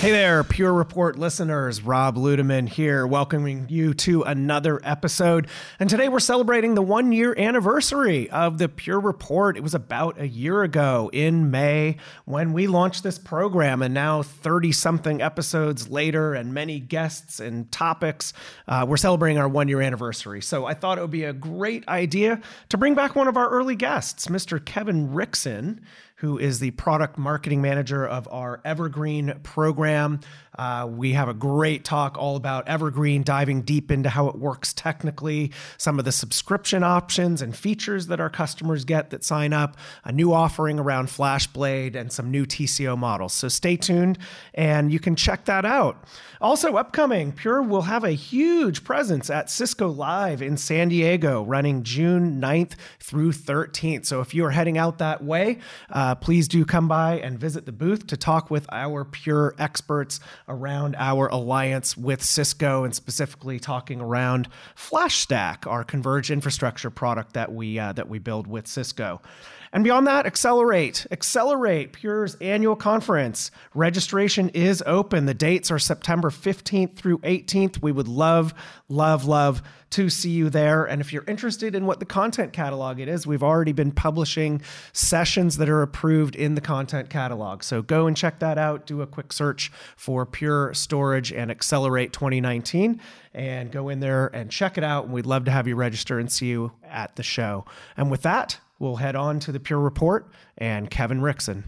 Hey there, Pure Report listeners. Rob Ludeman here, welcoming you to another episode. And today we're celebrating the one year anniversary of the Pure Report. It was about a year ago in May when we launched this program. And now, 30 something episodes later, and many guests and topics, uh, we're celebrating our one year anniversary. So I thought it would be a great idea to bring back one of our early guests, Mr. Kevin Rickson who is the product marketing manager of our Evergreen program. Uh, we have a great talk all about Evergreen, diving deep into how it works technically, some of the subscription options and features that our customers get that sign up, a new offering around FlashBlade, and some new TCO models. So stay tuned and you can check that out. Also, upcoming, Pure will have a huge presence at Cisco Live in San Diego running June 9th through 13th. So if you are heading out that way, uh, please do come by and visit the booth to talk with our Pure experts around our alliance with Cisco and specifically talking around FlashStack, our converged infrastructure product that we uh, that we build with Cisco. And beyond that, Accelerate. Accelerate, Pure's annual conference. Registration is open. The dates are September 15th through 18th. We would love, love, love to see you there. And if you're interested in what the content catalog it is, we've already been publishing sessions that are approved in the content catalog. So go and check that out. Do a quick search for Pure Storage and Accelerate 2019 and go in there and check it out. And we'd love to have you register and see you at the show. And with that, we'll head on to the Pure Report and Kevin Rickson.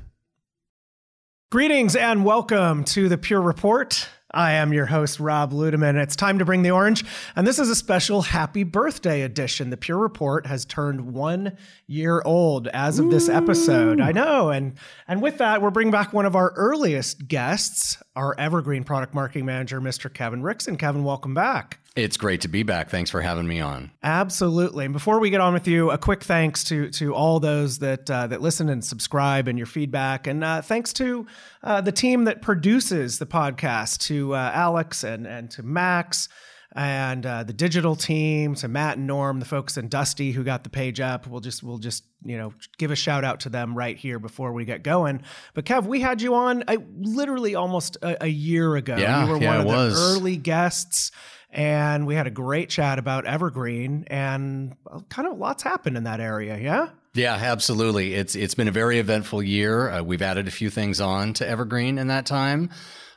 Greetings and welcome to the Pure Report. I am your host, Rob Ludeman. It's time to bring the orange, and this is a special happy birthday edition. The Pure Report has turned one year old as of this episode. I know, and and with that, we're bringing back one of our earliest guests, our Evergreen Product Marketing Manager, Mr. Kevin Rickson. Kevin, welcome back. It's great to be back. Thanks for having me on. Absolutely. And before we get on with you, a quick thanks to to all those that uh, that listen and subscribe and your feedback, and uh, thanks to uh, the team that produces the podcast, to uh, Alex and and to Max and uh, the digital team, to Matt and Norm, the folks and Dusty who got the page up. We'll just we'll just you know give a shout out to them right here before we get going. But Kev, we had you on I, literally almost a, a year ago. Yeah, you were yeah, one of the was. early guests and we had a great chat about Evergreen, and kind of lots happened in that area. Yeah. Yeah, absolutely. It's it's been a very eventful year. Uh, we've added a few things on to Evergreen in that time.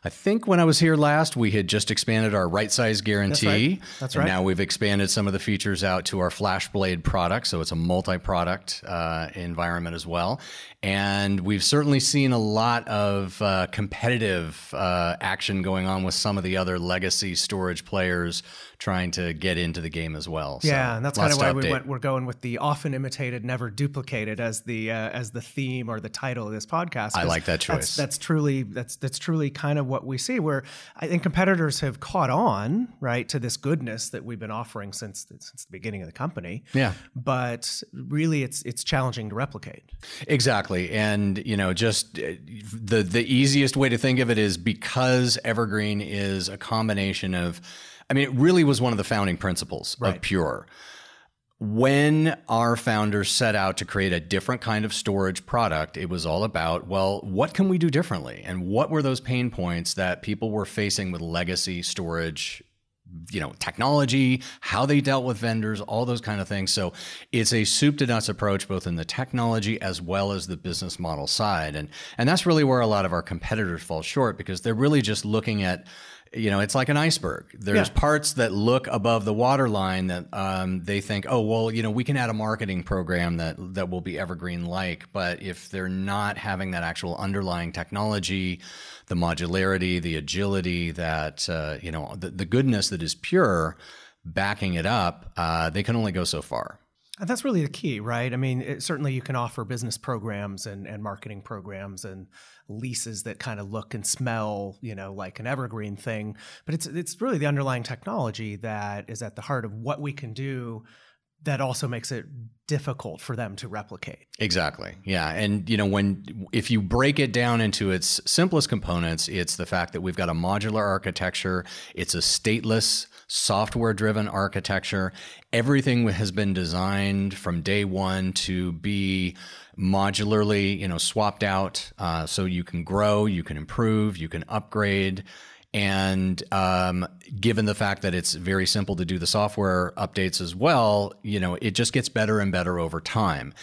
I think when I was here last, we had just expanded our right size guarantee. That's right. That's and right. Now we've expanded some of the features out to our FlashBlade product. So it's a multi product uh, environment as well. And we've certainly seen a lot of uh, competitive uh, action going on with some of the other legacy storage players trying to get into the game as well. So yeah, and that's kind of why we went. We're going with the often imitated, never duplicated as the uh, as the theme or the title of this podcast. I like that That's, choice. that's truly that's that's truly kind of what we see. Where I think competitors have caught on right to this goodness that we've been offering since since the beginning of the company. Yeah. but really, it's it's challenging to replicate. Exactly. And, you know, just uh, the the easiest way to think of it is because Evergreen is a combination of I mean, it really was one of the founding principles Right. of Pure. When our founders set out to create a different kind of storage product, it was all about, well, what can we do differently? And what were those pain points that people were facing with legacy storage you know technology how they dealt with vendors all those kind of things so it's a soup to nuts approach both in the technology as well as the business model side and and that's really where a lot of our competitors fall short because they're really just looking at you know it's like an iceberg there's Yeah. parts that look above the waterline that um, they think oh well you know we can add a marketing program that that will be evergreen like but if they're not having that actual underlying technology the modularity the agility that uh, you know the, the goodness that is pure backing it up uh, they can only go so far that's really the key, right? I mean, it, certainly you can offer business programs and, and marketing programs and leases that kind of look and smell, you know, like an evergreen thing. But it's it's really the underlying technology that is at the heart of what we can do that also makes it difficult for them to replicate. Exactly. Yeah. And you know, when if you break it down into its simplest components, it's the fact that we've got a modular architecture, it's a stateless software driven architecture. Everything has been designed from day one to be modularly, you know, swapped out uh, so you can grow, you can improve, you can upgrade. And um, given the fact that it's very simple to do the software updates as well, you know, it just gets better and better over time.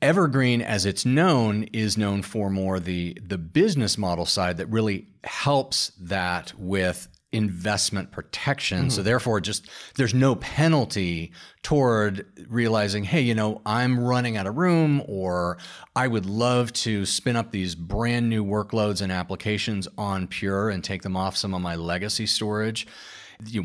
Evergreen, as it's known, is known for more the the business model side that really helps that with investment protection. Mm-hmm. So therefore, just there's no penalty toward realizing, hey, you know, I'm running out of room, or I would love to spin up these brand new workloads and applications on Pure and take them off some of my legacy storage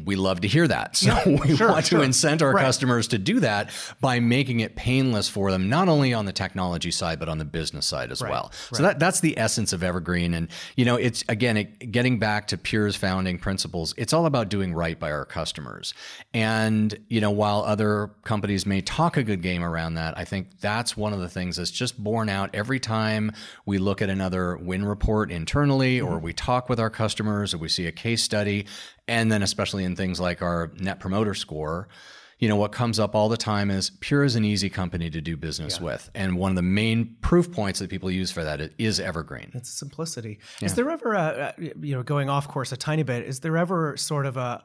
we love to hear that. So yeah, we sure, want sure. to incent our right. customers to do that by making it painless for them, not only on the technology side, but on the business side as right. well. Right. So that, that's the essence of Evergreen. And, you know, it's again, it, getting back to Pure's founding principles, it's all about doing right by our customers. And, you know, while other companies may talk a good game around that, I think that's one of the things that's just borne out every time we look at another win report internally mm-hmm. or we talk with our customers or we see a case study and then especially in things like our net promoter score you know what comes up all the time is pure is an easy company to do business yeah. with and one of the main proof points that people use for that is evergreen it's simplicity yeah. is there ever a, you know going off course a tiny bit is there ever sort of a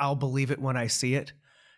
i'll believe it when i see it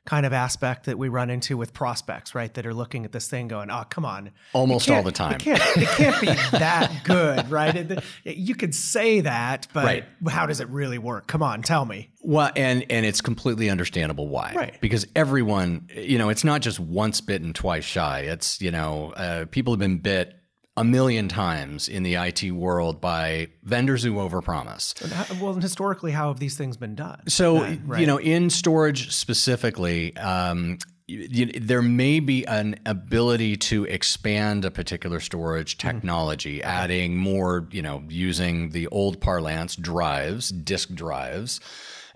kind of aspect that we run into with prospects, right? That are looking at this thing going, oh, come on. Almost all the time. It can't, it can't be that good, right? It, you could say that, but right. how does it really work? Come on, tell me. Well, and and it's completely understandable why. Right. Because everyone, you know, it's not just once bitten, twice shy. It's, you know, uh, people have been bit a million times in the IT world by vendors who overpromise. Well, historically, how have these things been done? So, right? you know, in storage specifically, um, there may be an ability to expand a particular storage mm-hmm. technology, mm-hmm. adding more, you know, using the old parlance drives, disk drives,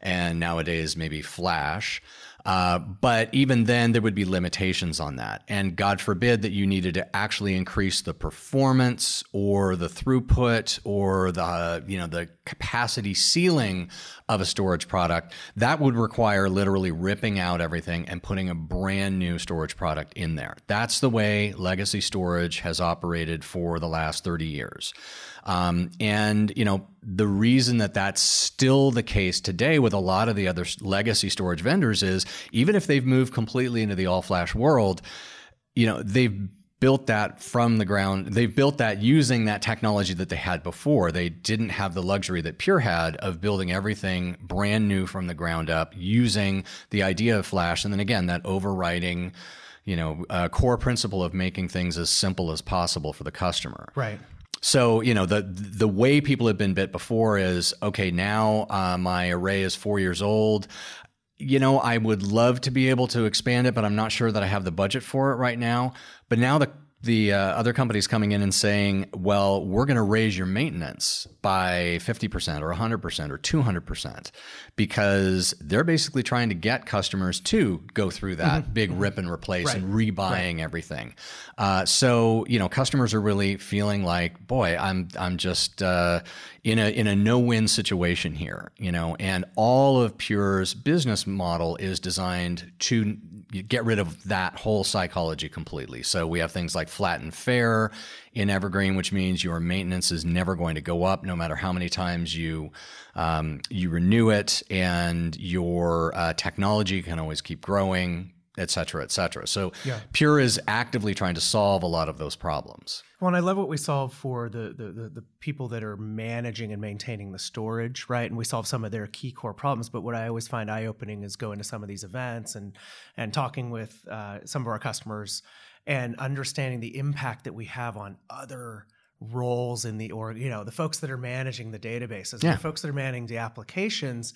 and nowadays maybe flash. Uh, but even then, there would be limitations on that. And God forbid that you needed to actually increase the performance or the throughput or the, you know, the capacity ceiling of a storage product. That would require literally ripping out everything and putting a brand new storage product in there. That's the way legacy storage has operated for the last 30 years. Um, and you know the reason that that's still the case today with a lot of the other legacy storage vendors is even if they've moved completely into the all flash world, you know they've built that from the ground. They've built that using that technology that they had before. They didn't have the luxury that Pure had of building everything brand new from the ground up using the idea of Flash. And then again, that overriding, you know, uh, core principle of making things as simple as possible for the customer. Right. So you know the the way people have been bit before is okay. Now uh, my array is four years old. You know, I would love to be able to expand it, but I'm not sure that I have the budget for it right now. But now the the uh, other companies coming in and saying, well, we're going to raise your maintenance by 50% or 100% or 200% because they're basically trying to get customers to go through that mm-hmm. big rip and replace right. and rebuying right. everything. Uh, so, you know, customers are really feeling like, boy, I'm, I'm just uh, in a, in a no win situation here, you know, and all of Pure's business model is designed to get rid of that whole psychology completely. So we have things like flat and fair in Evergreen, which means your maintenance is never going to go up no matter how many times you um, you renew it, and your uh, technology can always keep growing, et cetera, et cetera. So yeah. Pure is actively trying to solve a lot of those problems. Well, and I love what we solve for the, the, the the people that are managing and maintaining the storage, right? And we solve some of their key core problems. But what I always find eye opening is going to some of these events and and talking with uh, some of our customers and understanding the impact that we have on other roles in the org you know the folks that are managing the databases yeah. the folks that are managing the applications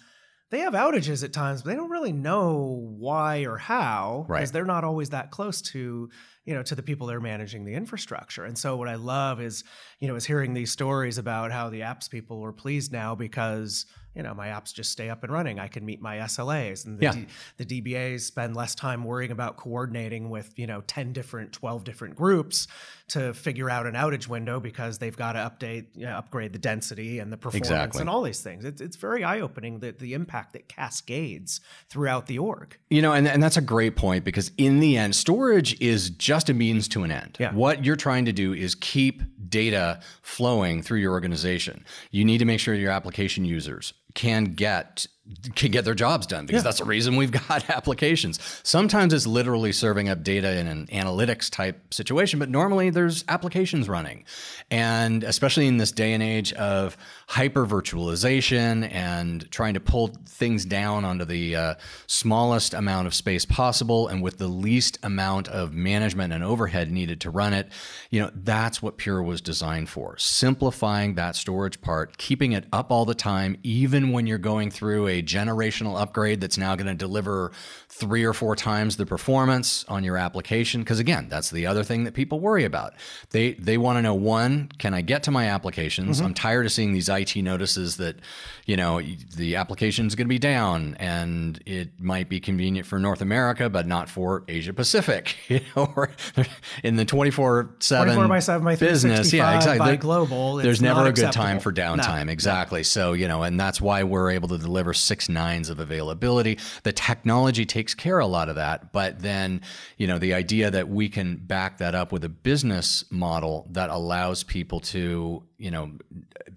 they have outages at times but they don't really know why or how because right. they're not always that close to you know to the people that are managing the infrastructure and so what i love is you know is hearing these stories about how the apps people are pleased now because you know, my apps just stay up and running. I can meet my SLAs, and the, Yeah. D, the DBAs spend less time worrying about coordinating with you know ten different, twelve different groups to figure out an outage window because they've got to update, you know, upgrade the density and the performance Exactly. and all these things. It's it's very eye opening that the impact that cascades throughout the org. You know, and, and that's a great point because in the end, storage is just a means to an end. Yeah. What you're trying to do is keep data flowing through your organization. You need to make sure your application users can get can get their jobs done because that's the reason we've got applications. Sometimes it's literally serving up data in an analytics type situation, but normally there's applications running. And especially in this day and age of hyper virtualization and trying to pull things down onto the uh, smallest amount of space possible and with the least amount of management and overhead needed to run it, you know, that's what Pure was designed for. Simplifying that storage part, keeping it up all the time, even when you're going through a generational upgrade that's now going to deliver three or four times the performance on your application. Because again, that's the other thing that people worry about. They they want to know one, can I get to my applications? Mm-hmm. I'm tired of seeing these IT notices that, you know, the application is going to be down, and it might be convenient for North America, but not for Asia Pacific. You know, or in the 24 seven by 7 by business, yeah, exactly. by global, There's never a good time for acceptable. No. downtime. Exactly. So, you know, and that's why we're able to deliver six nines of availability. The technology takes care of a lot of that. But then, you know, the idea that we can back that up with a business model that allows people to, you know,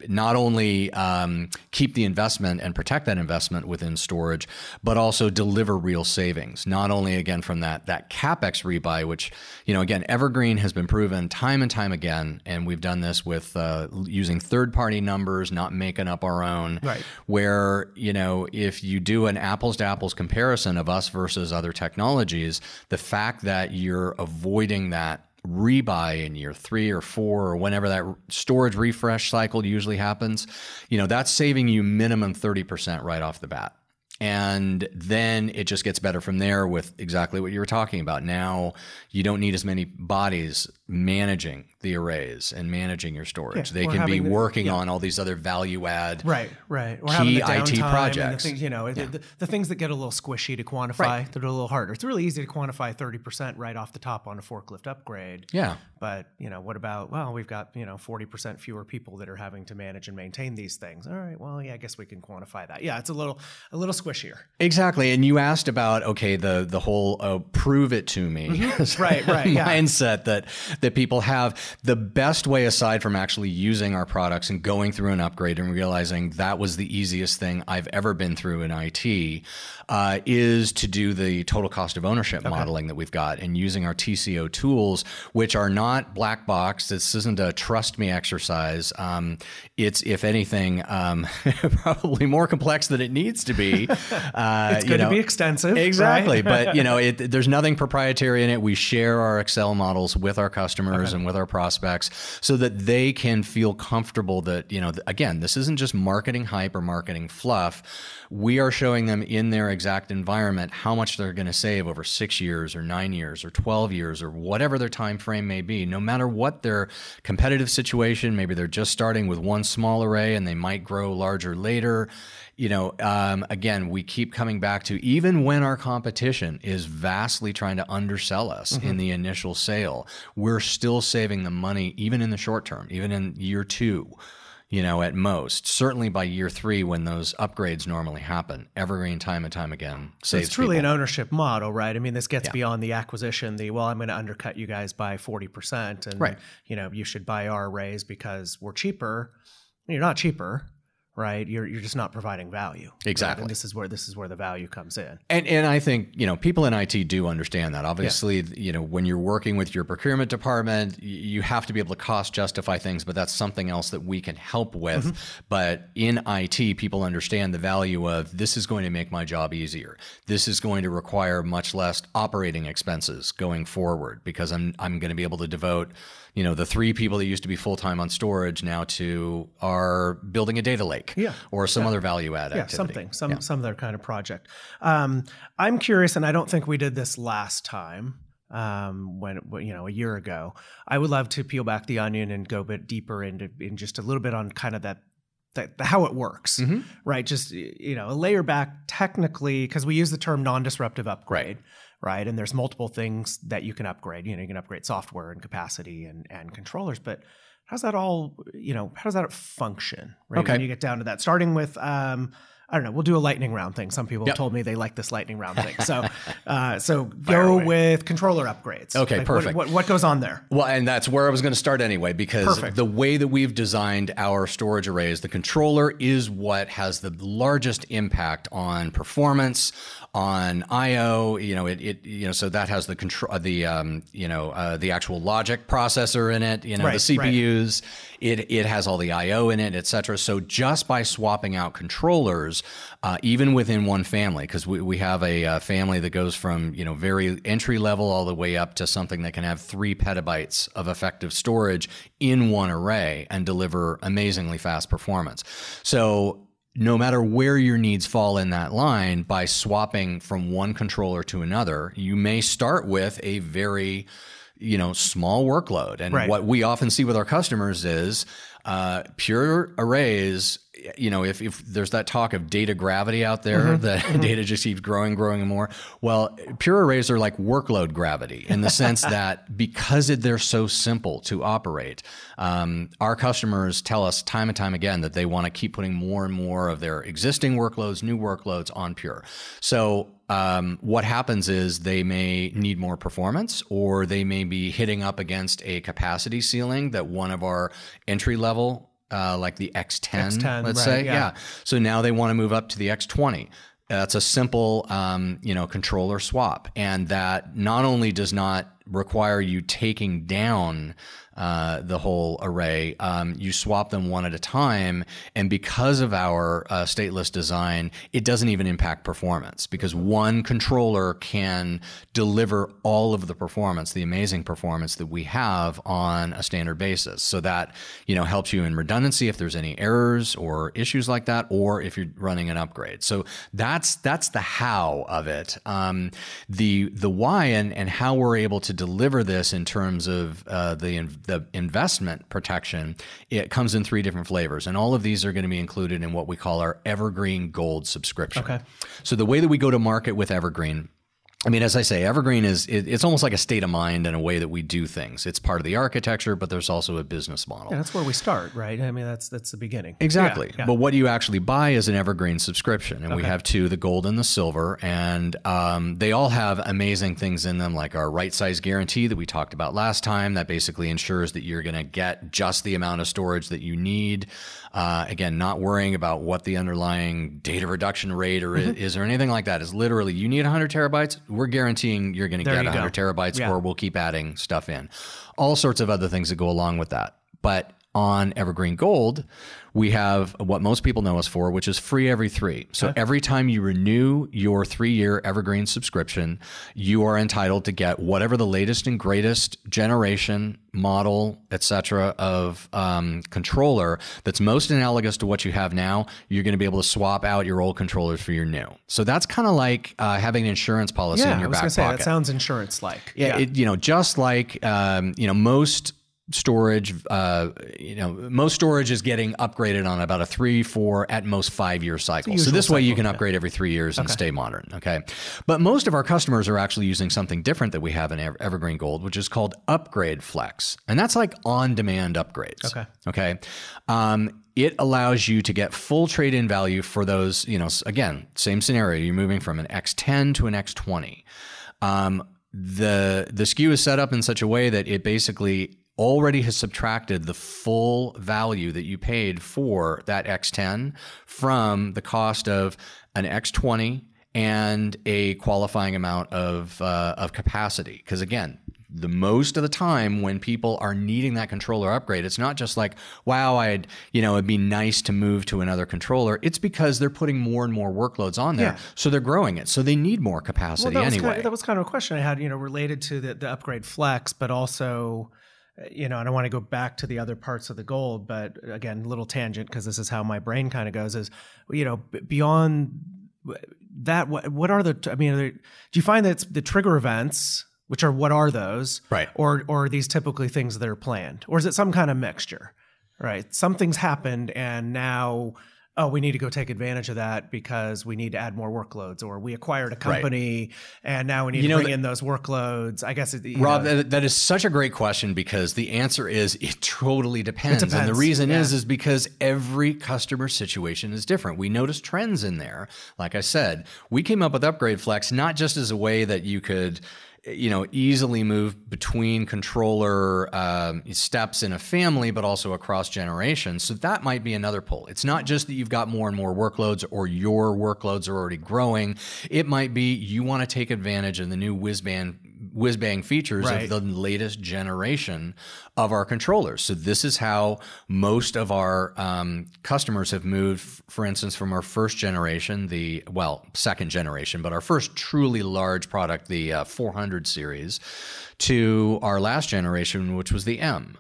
not only um, keep the investment and protect that investment within storage, but also deliver real savings. Not only again from that that capex rebuy, which you know again Evergreen has been proven time and time again, and we've done this with uh, using third party numbers, not making up our own. Right. Where you know if you do an apples to apples comparison of us versus other technologies, the fact that you're avoiding that rebuy in year three or four or whenever that storage refresh cycle usually happens, you know, that's saving you minimum 30% right off the bat. And then it just gets better from there with exactly what you were talking about. Now you don't need as many bodies managing the arrays and managing your storage. Yeah, they can be the- working yeah. on all these other value add. Right, right. Or Key the IT and the projects. things, you know, the, the, the things that get a little squishy to quantify, Right. that are a little harder. It's really easy to quantify 30% right off the top on a forklift upgrade. Yeah. But, you know, what about, well, we've got, you know, 40% fewer people that are having to manage and maintain these things. All right, well, yeah, I guess we can quantify that. Yeah, it's a little a little squishier. Exactly. And you asked about okay the the whole uh, prove it to me Mm-hmm. Right, right, yeah. mindset that that people have. The best way aside from actually using our products and going through an upgrade and realizing that was the easiest thing I've ever been through in IT uh, is to do the total cost of ownership modeling that we've got and using our TCO tools, which are not black box. This isn't a trust me exercise. Um, it's if anything um, probably more complex than it needs to be. Uh, It's you good to be extensive. Exactly, right? but you know, it, there's nothing proprietary in it. We share our Excel models with our customers and with our prospects, so that they can feel comfortable that you know, again, this isn't just marketing hype or marketing fluff. We are showing them in their exact environment how much they're going to save over six years or nine years or twelve years or whatever their time frame may be. No matter what their competitive situation, maybe they're just starting with one small array and they might grow larger later you know, um, again, we keep coming back to even when our competition is vastly trying to undersell us in the initial sale, we're still saving the money, even in the short term, even in year two, you know, at most. Certainly by year three, when those upgrades normally happen, Evergreen time and time again saves it's truly people. an ownership model, right? I mean, this gets beyond the acquisition. The well, I'm going to undercut you guys by forty percent, and Right. you know, you should buy our arrays because we're cheaper. You're not cheaper, right? You're you're just not providing value. right? Exactly. And this is where this is where the value comes in. And and I think you know people in IT do understand that. Obviously, you know when you're working with your procurement department, you have to be able to cost justify things, but that's something else that we can help with. Mm-hmm. But in IT, people understand the value of this is going to make my job easier. This is going to require much less operating expenses going forward because I'm I'm going to be able to devote you know the three people that used to be full time on storage now to are building a data lake Yeah. or some other value add Yeah, activity. something, some some other kind of project. Um, I'm curious, and I don't think we did this last time. Um, when you know a year ago, I would love to peel back the onion and go a bit deeper into in just a little bit on kind of that the how it works, Mm-hmm. right? Just you know, a layer back technically because we use the term non-disruptive upgrade, right? And there's multiple things that you can upgrade. You know, you can upgrade software and capacity and and controllers, but how's that all? You know, how does that function? Right? Okay. When you get down to that, starting with. Um, I don't know. We'll do a lightning round thing. Some people Yep. told me they like this lightning round thing. So, uh, so go away. with controller upgrades. Okay, what- perfect. What, what goes on there? Well, and that's where I was going to start anyway, because Perfect. the way that we've designed our storage arrays, the controller is what has the largest impact on performance, on I/O. You know, it, it you know, so that has the control, the um, you know, uh, the actual logic processor in it. You know, Right, the right. CPUs. It it has all the I/O in it, et cetera. So just by swapping out controllers, uh, even within one family, because we, we have a uh, family that goes from you know very entry level all the way up to something that can have three petabytes of effective storage in one array and deliver amazingly fast performance. So no matter where your needs fall in that line, by swapping from one controller to another, you may start with a very you know small workload and Right. what we often see with our customers is uh, pure arrays you know if, if there's that talk of data gravity out there that data just keeps growing growing and more well pure arrays are like workload gravity in the sense that because it, they're so simple to operate um, our customers tell us time and time again that they want to keep putting more and more of their existing workloads new workloads on pure. So um, what happens is they may need more performance or they may be hitting up against a capacity ceiling that one of our entry level uh, like the X10, X10, let's right, say? yeah. yeah. So now they want to move up to the X20 that's a simple um, you know controller swap. And that not only does not require you taking down uh, the whole array. Um, you swap them one at a time, and because of our uh, stateless design, it doesn't even impact performance because one controller can deliver all of the performance, the amazing performance that we have on a standard basis. So that you know helps you in redundancy if there's any errors or issues like that, or if you're running an upgrade. So that's that's the how of it. Um, the the why and and how we're able to deliver this in terms of uh, the the investment protection. It comes in three different flavors, and all of these are going to be included in what we call our Evergreen Gold subscription. Okay. So the way that we go to market with Evergreen. I mean, as I say, Evergreen is it, it's almost like a state of mind and a way that we do things. It's part of the architecture, but there's also a business model. Yeah, that's where we start, right? I mean, that's that's the beginning. Exactly. Yeah, yeah. But what you actually buy is an evergreen subscription. And we have two the gold and the silver. And um, they all have amazing things in them, like our right size guarantee that we talked about last time, that basically ensures that you're going to get just the amount of storage that you need. Uh, again, not worrying about what the underlying data reduction rate or Mm-hmm. is or anything like that. Is literally you need 100 terabytes. We're guaranteeing you're going to get you go. 100 terabytes, Yeah. or we'll keep adding stuff in. All sorts of other things that go along with that. But on Evergreen Gold, we have what most people know us for, which is free every three. So every time you renew your three year Evergreen subscription, you are entitled to get whatever the latest and greatest generation, model, etc. of um, controller that's most analogous to what you have now. You're going to be able to swap out your old controllers for your new. So that's kind of like uh, having an insurance policy yeah, in your I was back say pocket. that sounds insurance like. Yeah, It, you know, just like um, you know, most storage, uh, you know, most storage is getting upgraded on about a three, four, at most five year cycle. So this way you cycle, can yeah. upgrade every three years and stay modern. Okay, but most of our customers are actually using something different that we have in Evergreen Gold, which is called Upgrade Flex, and that's like on demand upgrades. Okay. Okay. Um, it allows you to get full trade in value for those, you know, again, same scenario. You're moving from an X10 to an X20. Um, the the SKU is set up in such a way that it basically already has subtracted the full value that you paid for that X10 from the cost of an X20 and a qualifying amount of uh, of capacity. Because again, the most of the time when people are needing that controller upgrade, it's not just like, wow, I'd, you know, it'd be nice to move to another controller. It's because they're putting more and more workloads on there. Yeah. So they're growing it. So they need more capacity that was anyway. Kind of, that was kind of a question I had, you know, related to the, the upgrade flex, but also, you know, and I want to go back to the other parts of the gold, but again, little tangent because this is how my brain kind of goes is, you know, beyond that, what what are the? I mean, are there, do you find that it's the trigger events, which are what are those, Right. Or or are these typically things that are planned, or is it some kind of mixture? Right. Something's happened and now oh, we need to go take advantage of that because we need to add more workloads, or we acquired a company right. and now we need you to bring in those workloads. I guess, it, Rob, that, that is such a great question because the answer is it totally depends. It depends. And the reason yeah. is, is because every customer situation is different. We notice trends in there. Like I said, we came up with Upgrade Flex not just as a way that you could you know easily move between controller um, steps in a family but also across generations. So that might be another pull. It's not just that you've got more and more workloads or your workloads are already growing. It might be you want to take advantage of the new whiz band whiz bang features right. of the latest generation of our controllers. So this is how most of our um, customers have moved. For instance, from our first generation, the well, second generation, but our first truly large product, the uh, 400 series, to our last generation, which was the M.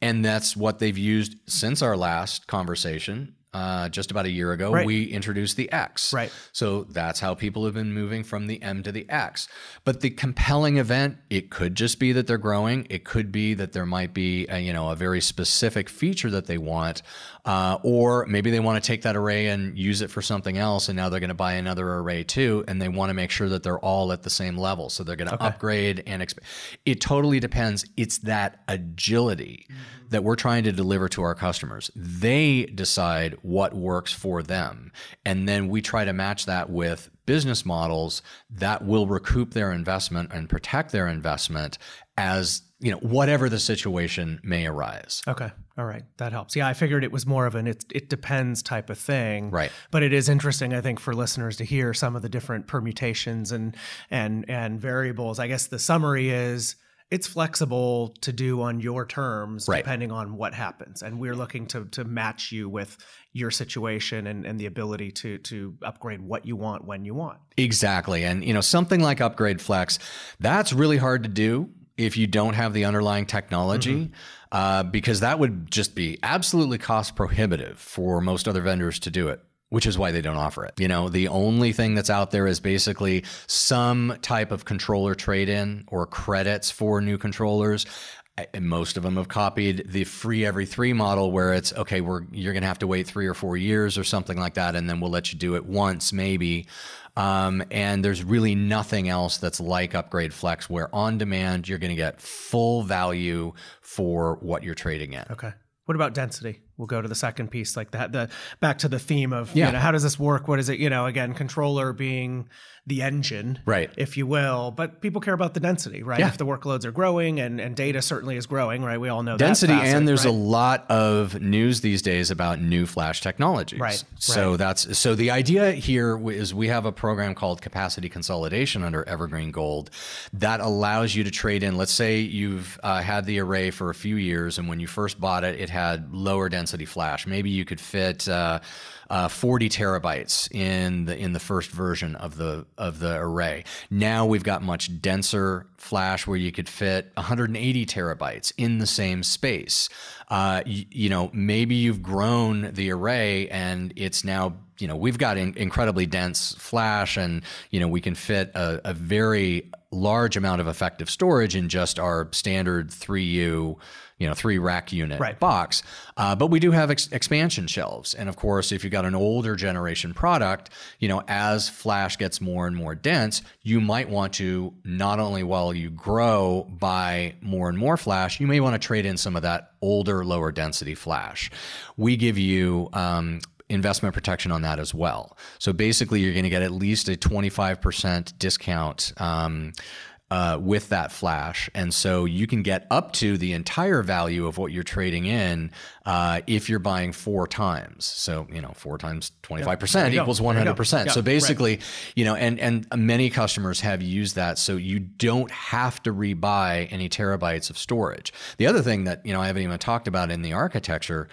And that's what they've used since our last conversation uh, just about a year ago, right. we introduced the X. Right. So that's how people have been moving from the M to the X. But the compelling event, it could just be that they're growing. It could be that there might be, a, you know, a very specific feature that they want, uh, or maybe they want to take that array and use it for something else, and now they're going to buy another array too, and they want to make sure that they're all at the same level. So they're going to okay. upgrade and expand. It totally depends. It's that agility. Mm-hmm that we're trying to deliver to our customers. They decide what works for them. And then we try to match that with business models that will recoup their investment and protect their investment as you know whatever the situation may arise. Okay. All right. That helps. Yeah i figured it was more of an it, it depends type of thing. Right. But it is interesting i think for listeners to hear some of the different permutations and and and variables. I guess the summary is it's flexible to do on your terms right. depending on what happens and we're looking to to match you with your situation and, and the ability to to upgrade what you want when you want exactly and you know something like upgrade flex that's really hard to do if you don't have the underlying technology mm-hmm. uh, because that would just be absolutely cost prohibitive for most other vendors to do it which is why they don't offer it. You know, the only thing that's out there is basically some type of controller trade in or credits for new controllers. And most of them have copied the free every three model where it's okay, we're you're gonna have to wait three or four years or something like that, and then we'll let you do it once, maybe. Um, and there's really nothing else that's like Upgrade Flex, where on demand you're to get full value for what you're trading in. Okay. What about density? We'll go to the second piece, like that. The back to the theme of yeah. you know how does this work? What is it? You know, again, controller being the engine, right, if you will. But people care about the density, right? Yeah. If the workloads are growing and, and data certainly is growing, right? We all know density, facet, and there's right? a lot of news these days about new flash technologies. Right. So right. that's so the idea here is we have a program called capacity consolidation under Evergreen Gold that allows you to trade in. Let's say you've uh, had the array for a few years, and when you first bought it, it had lower density flash. Maybe you could fit. Uh, uh, 40 terabytes in the in the first version of the of the array. Now we've got much denser flash where you could fit 180 terabytes in the same space. Uh, you, you know, maybe you've grown the array and it's now you know we've got in, incredibly dense flash and you know we can fit a, a very large amount of effective storage in just our standard 3U you know three rack unit right. box. Uh, but we do have ex- expansion shelves, and of course, if you've got an older generation product, you know as flash gets more and more dense, you might want to not only while you grow buy more and more flash, you may want to trade in some of that older, lower density flash. We give you um, investment protection on that as well. So basically, you're going to get at least a 25% discount. Um, uh, with that flash. And so you can get up to the entire value of what you're trading in uh, if you're buying four times. So, you know, four times 25% yep. equals 100%. Yep. So basically, right. you know, and, and many customers have used that. So you don't have to rebuy any terabytes of storage. The other thing that, you know, I haven't even talked about in the architecture,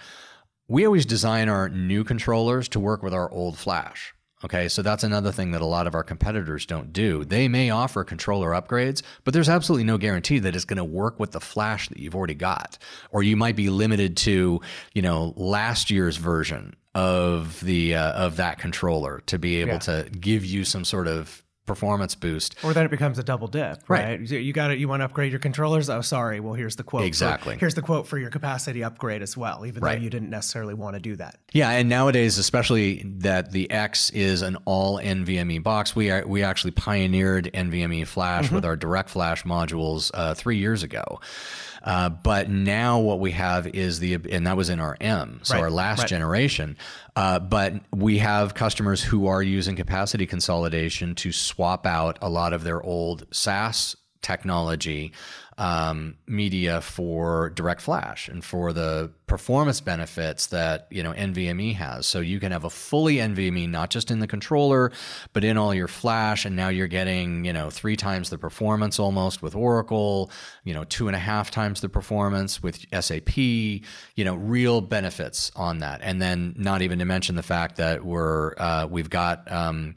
we always design our new controllers to work with our old flash. Okay, so that's another thing that a lot of our competitors don't do. They may offer controller upgrades, but there's absolutely no guarantee that it's going to work with the flash that you've already got. Or you might be limited to, you know, last year's version of the uh, of that controller to be able yeah. to give you some sort of performance boost. Or then it becomes a double dip, right? right. You got it. You want to upgrade your controllers? Oh, sorry. Well, here's the quote. Exactly. For, here's the quote for your capacity upgrade as well, even right. though you didn't necessarily want to do that. Yeah, and nowadays, especially that the X is an all NVMe box. We are, we actually pioneered NVMe Flash mm-hmm. with our Direct Flash modules uh, three years ago. Uh, but now what we have is the, and that was in our M, so right, our last right. generation. Uh, but we have customers who are using capacity consolidation to swap out a lot of their old SAS technology um, media for direct flash and for the performance benefits that you know NVMe has. So you can have a fully NVMe, not just in the controller, but in all your flash. And now you're getting you know three times the performance almost with Oracle. You know two and a half times the performance with SAP. You know real benefits on that. And then not even to mention the fact that we're uh, we've got. Um,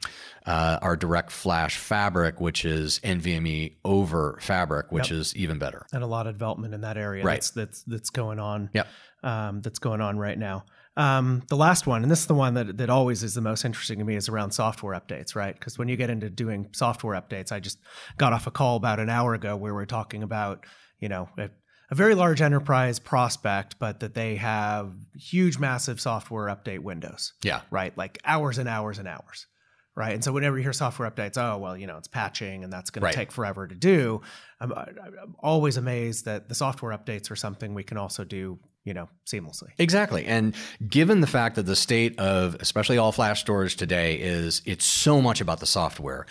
uh, our direct flash fabric, which is NVMe over fabric, which yep. is even better. And a lot of development in that area right. that's, that's, that's going on. Yep. Um, that's going on right now. Um, the last one, and this is the one that, that always is the most interesting to me, is around software updates, right? Because when you get into doing software updates, I just got off a call about an hour ago where we are talking about, you know, a, a very large enterprise prospect, but that they have huge, massive software update windows. Yeah. Right. Like hours and hours and hours right? And so whenever you hear software updates, oh well, you know, it's patching and that's going right. to take forever to do. I'm, I'm, always amazed that the software updates are something we can also do, you know, seamlessly. Exactly. And given the fact that the state of especially all flash storage today is it's so much about the software.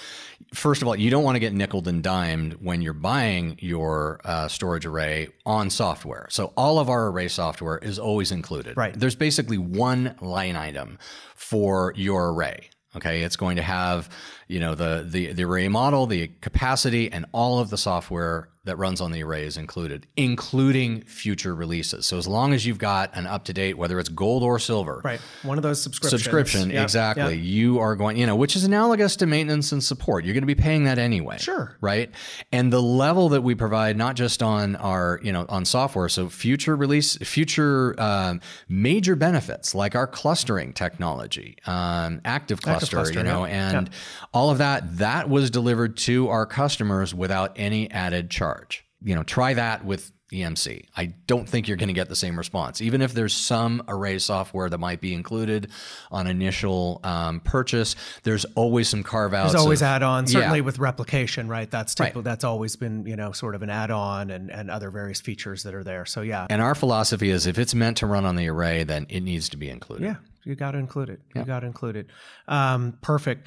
First of all, you don't want to get nickel and dimed when you're buying your uh, storage array on software. So all of our array software is always included. Right. There's basically one line item for your array. Okay, it's going to have, you know, the, the, the array model, the capacity, and all of the software that runs on the array is included, including future releases. So as long as you've got an up to date, whether it's gold or silver, right, one of those subscriptions, subscription, yep, exactly, yep. you are going, you know, which is analogous to maintenance and support. You're going to be paying that anyway, sure, right? And the level that we provide, not just on our, you know, on software, so future release, future um, major benefits like our clustering technology, um, active, cluster, active cluster, you know, and all of that, that was delivered to our customers without any added charge charge. You know, try that with EMC. I don't think you're going to get the same response. Even if there's some array software that might be included on initial um, purchase, there's always some carve outs. There's always add-ons, certainly yeah. with replication, right? That's typical, right. that's always been, you know, sort of an add-on and, and other various features that are there. So yeah. And our philosophy is if it's meant to run on the array, then it needs to be included. Yeah. You got to include it. You got to include it. Um, perfect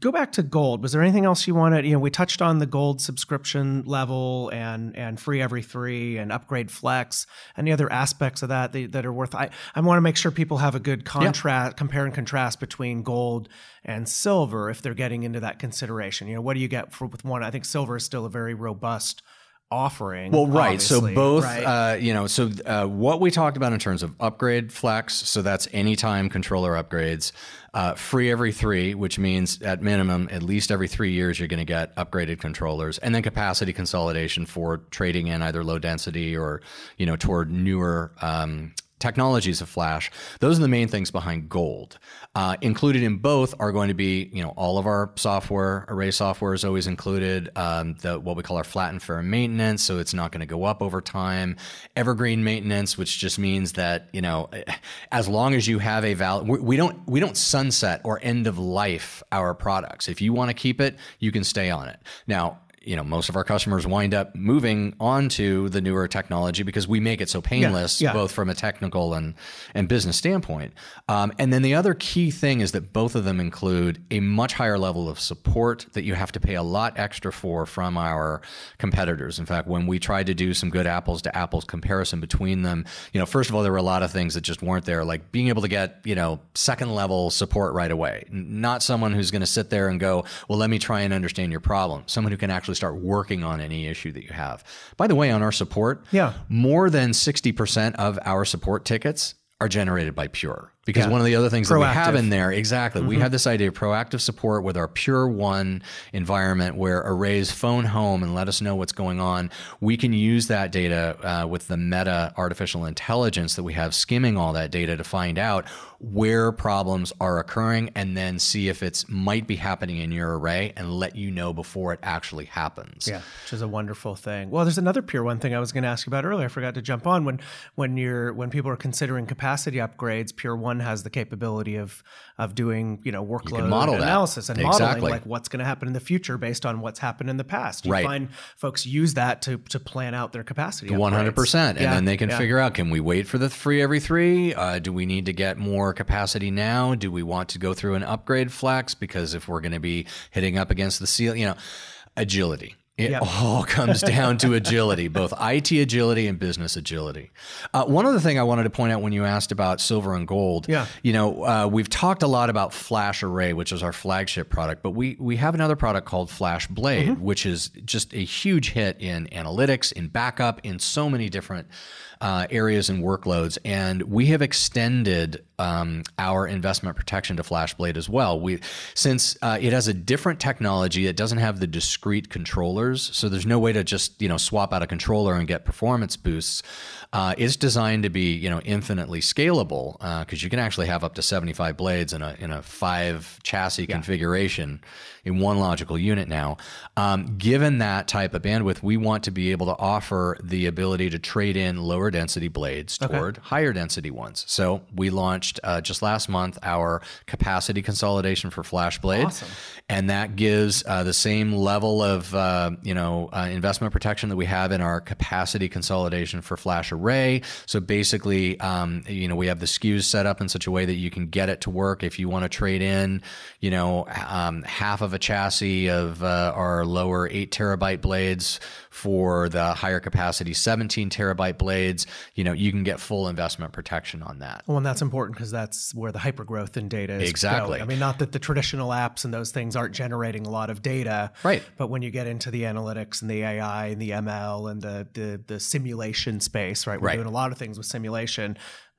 go back to gold. Was there anything else you wanted? You know we touched on the gold subscription level and and free every three and upgrade flex. Any other aspects of that that, that are worth i i want to make sure people have a good contrast yeah. compare and contrast between gold and silver if they're getting into that consideration. You know what do you get for with one? I think silver is still a very robust offering. Well, right. So both, right? Uh, you know, so uh, what we talked about in terms of upgrade flex, so that's anytime controller upgrades, uh, free every three, which means at minimum, at least every three years, you're going to get upgraded controllers, and then capacity consolidation for trading in either low density or, you know, toward newer um, technologies of Flash. Those are the main things behind Gold. Uh, included in both are going to be, you know, all of our software, array software is always included. Um, the what we call our flat and fair maintenance, so it's not going to go up over time. Evergreen maintenance, which just means that you know, as long as you have a valid, we don't we don't sunset or end of life our products. If you want to keep it, you can stay on it. Now you know most of our customers wind up moving on to the newer technology because we make it so painless yeah, yeah. both from a technical and and business standpoint. Um, and then the other key thing is that both of them include a much higher level of support that you have to pay a lot extra for from our competitors. In fact when we tried to do some good apples to apples comparison between them you know first of all there were a lot of things that just weren't there like being able to get you know second level support right away. Not someone who's going to sit there and go well let me try and understand your problem. Someone who can actually start working on any issue that you have. By the way, on our support, yeah. more than 60% of our support tickets are generated by Pure. Because Yeah. one of the other things that we have in there, exactly, we have this idea of proactive support with our Pure One environment where arrays phone home and let us know what's going on. We can use that data uh, with the meta artificial intelligence that we have skimming all that data to find out where problems are occurring and then see if it's might be happening in your array and let you know before it actually happens. Yeah, which is a wonderful thing. Well, there's another Pure One thing I was going to ask you about earlier. I forgot to jump on when when you're when people are considering capacity upgrades. Pure One has the capability of of doing you know workload model that. analysis and Exactly. modeling like what's going to happen in the future based on what's happened in the past. You Right. find folks use that to to plan out their capacity. One hundred percent, and Yeah, then they can yeah. figure out: can we wait for the free every three? Uh, do we need to get more capacity now? Do we want to go through an upgrade flex? Because if we're going to be hitting up against the ceiling, you know, agility. It Yep. all comes down to agility, both IT agility and business agility. Uh, one other thing I wanted to point out when you asked about silver and gold, Yeah. you know, uh, we've talked a lot about Flash Array, which is our flagship product, but we we have another product called Flash Blade, Mm-hmm. which is just a huge hit in analytics, in backup, in so many different uh, areas and workloads. And we have extended um, our investment protection to FlashBlade as well. We since uh, it has a different technology, it doesn't have the discrete controllers, so there's no way to just you know swap out a controller and get performance boosts. Uh, it's designed to be you know infinitely scalable because you can actually have up to 75 blades in a in a five chassis configuration in one logical unit now. Um, given that type of bandwidth, we want to be able to offer the ability to trade in lower density blades toward higher density ones. So we launched uh, just last month our capacity consolidation for Flash Blade, Awesome. and that gives uh, the same level of uh, you know uh, investment protection that we have in our capacity consolidation for Flash Array. So basically, um, you know, we have the SKUs set up in such a way that you can get it to work if you want to trade in, you know, um, half of a chassis of uh, our lower eight terabyte blades for the higher capacity 17 terabyte blades. You know, you can get full investment protection on that. Well, and that's important because that's where the hypergrowth in data is. Exactly. going. I mean, not that the traditional apps and those things aren't generating a lot of data, Right. But when you get into the analytics and the AI and the ML and the the, the simulation space, right? We're Right. doing a lot of things with simulation.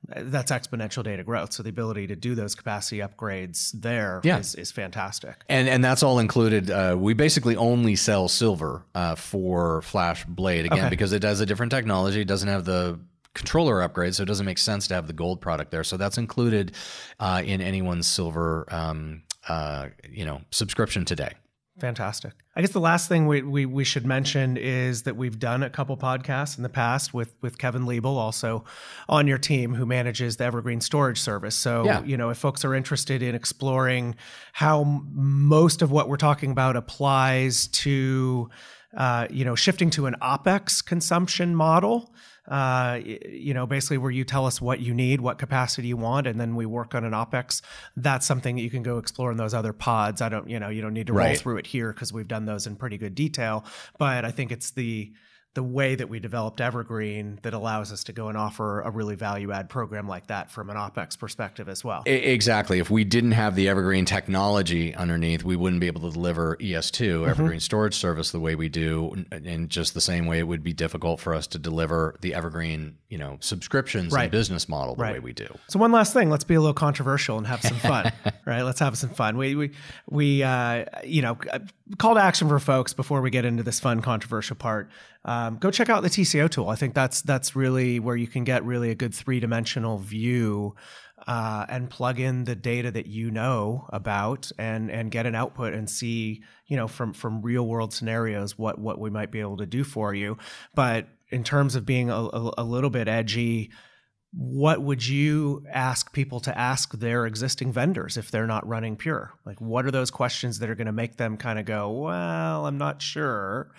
That's exponential data growth. So the ability to do those capacity upgrades there is Yeah. is fantastic. And and that's all included. Uh, we basically only sell silver uh, for Flash Blade again Okay. because it has a different technology. It doesn't have the controller upgrade, so it doesn't make sense to have the gold product there. So that's included uh, in anyone's silver, um, uh, you know, subscription today. Fantastic. I guess the last thing we, we, we should mention is that we've done a couple podcasts in the past with, with Kevin Liebel, also on your team, who manages the Evergreen Storage Service. So, Yeah. you know, if folks are interested in exploring how most of what we're talking about applies to, uh, you know, shifting to an OPEX consumption model, uh, you know, basically where you tell us what you need, what capacity you want, and then we work on an OPEX. That's something that you can go explore in those other pods. I don't, you know, you don't need to roll through it here because we've done those in pretty good detail. But I think it's the the way that we developed Evergreen that allows us to go and offer a really value add program like that from an OPEX perspective as well. Exactly. If we didn't have the Evergreen technology underneath, we wouldn't be able to deliver ES2, Mm-hmm. Evergreen Storage Service, the way we do. In just the same way, it would be difficult for us to deliver the Evergreen, you know, subscriptions Right. and business model the Right. way we do. So one last thing, let's be a little controversial and have some fun, right? Let's have some fun. We we we uh, you know call to action for folks before we get into this fun controversial part. Um, go check out the TCO tool. I think that's that's really where you can get really a good three dimensional view. Uh, and plug in the data that you know about and and get an output and see you know from from real world scenarios what what we might be able to do for you but in terms of being a, a, a little bit edgy what would you ask people to ask their existing vendors if they're not running Pure? Like, what are those questions that are going to make them kind of go, well, I'm not sure,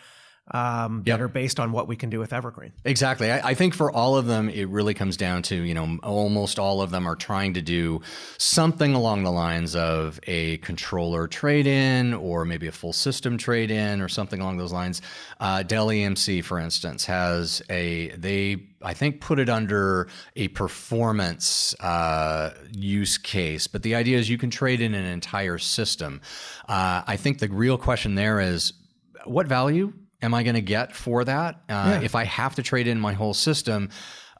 um, Yep. that are based on what we can do with Evergreen? Exactly. I, I think for all of them, it really comes down to, you know, almost all of them are trying to do something along the lines of a controller trade in or maybe a full system trade in or something along those lines. Uh, Dell EMC, for instance, has a, they, I think, put it under a performance uh, use case, but the idea is you can trade in an entire system. Uh, I think the real question there is what value am I going to get for that? Uh, If I have to trade in my whole system,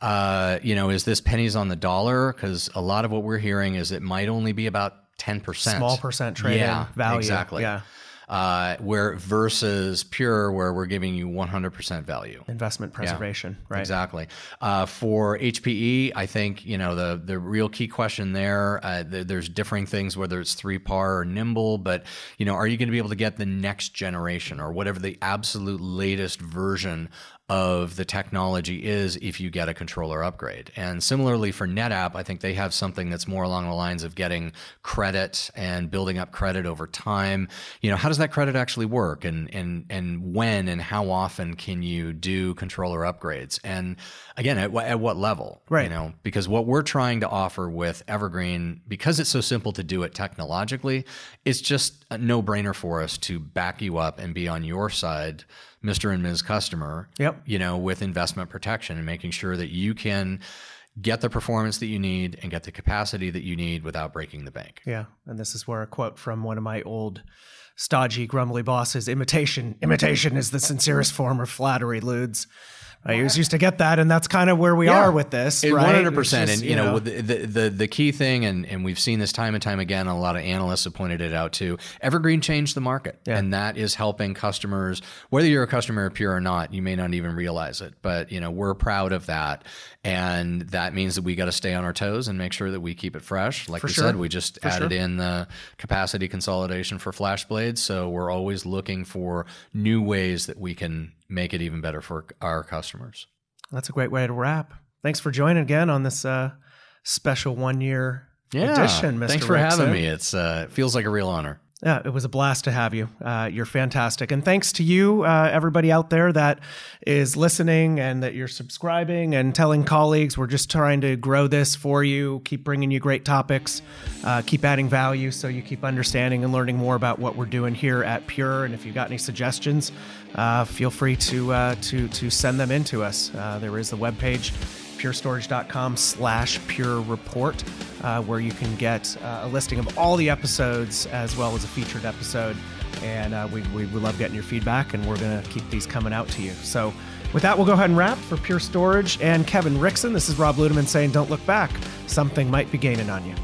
Uh, you know, is this pennies on the dollar? Because a lot of what we're hearing is it might only be about 10%. Small percent trade yeah, value. Exactly. Yeah. Uh, where versus pure, where we're giving you 100% value. Investment preservation, yeah, right? Exactly. Uh, for HPE, I think you know the the real key question there. Uh, th- there's differing things, whether it's 3PAR or nimble, but you know, are you going to be able to get the next generation or whatever the absolute latest version of the technology is if you get a controller upgrade. And similarly for NetApp, I think they have something that's more along the lines of getting credit and building up credit over time. You know, how does that credit actually work and and and when and how often can you do controller upgrades? And again, at, at what level? Right. You know, because what we're trying to offer with Evergreen, because it's so simple to do it technologically, it's just a no-brainer for us to back you up and be on your side Mr. and Ms. Customer, yep. you know, with investment protection and making sure that you can get the performance that you need and get the capacity that you need without breaking the bank. Yeah. And this is where a quote from one of my old stodgy, grumbly bosses imitation, imitation is the sincerest form of flattery, Ludes. I used to get that, and that's kind of where we yeah. are with this. One hundred percent. And you, know, know, the, the the key thing, and and we've seen this time and time again. A lot of analysts have pointed it out too. Evergreen changed the market, yeah. and that is helping customers. Whether you're a customer of Pure or not, you may not even realize it, but you know we're proud of that, and that means that we got to stay on our toes and make sure that we keep it fresh. Like for we sure. said, we just for added sure. in the capacity consolidation for FlashBlades, so we're always looking for new ways that we can make it even better for our customers. That's a great way to wrap. Thanks for joining again on this uh, special one year yeah, edition, Mr. Thanks for Rickson. having me. It's uh, it feels like a real honor. Yeah, it was a blast to have you. Uh, you're fantastic. And thanks to you, uh, everybody out there that is listening and that you're subscribing and telling colleagues. We're just trying to grow this for you, keep bringing you great topics, uh, keep adding value so you keep understanding and learning more about what we're doing here at Pure. And if you've got any suggestions, uh, feel free to, uh, to, to send them in to us. Uh, there is the webpage purestorage.com slash pure report uh, where you can get uh, a listing of all the episodes as well as a featured episode. And we, we, we love getting your feedback and we're going to keep these coming out to you. So with that we'll go ahead and wrap for pure storage. And kevin rickson this is rob ludeman saying don't look back. Something might be gaining on you